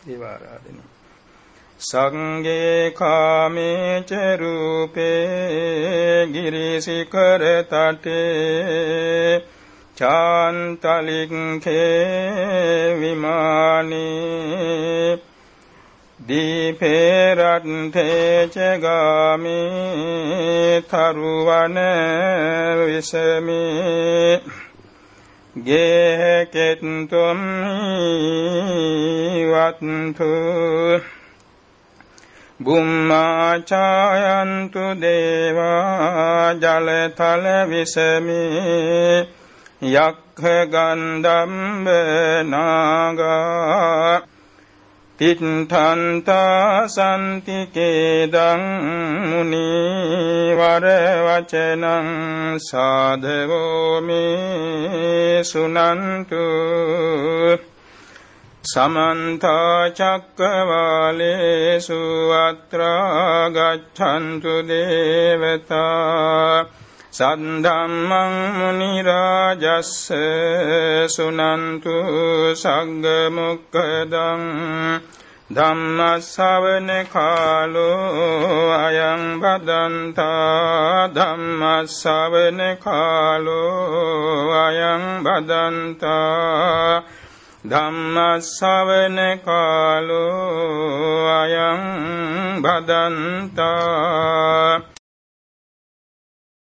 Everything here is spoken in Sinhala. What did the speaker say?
දේවාරාධනයි සංගේ කාමේ ච රූපේ ගිරිසිකර තටේ චාන්තලික්ඛේ විමානේ දීපේ රත්ථේ ච ගාමේ තරුවන විසමේ ගේ කෙත්තුම් වත්තු බුම්මාචායන්තු දේවා ජලතල විසමේ යක්ඛ ගන්ධම්බ නාගා තිත්තන්තා සන්තිකේදං මුනි වර වචනං සාධවෝ මේ සුනන්තු සමන්ත චක්කවාලේසු අත්‍රා ගච්ඡන්තු දේවතා සද්ධම්මං මුනි රාජස්ස සුනන්තු සග්ග මොක්කදං ධම්ම ශවන කාලෝ අයං බදන්තා ධම්ම ශවන කාලෝ අයං බදන්තා ධම්මස්සවන කාලෝ අයං බදන්තා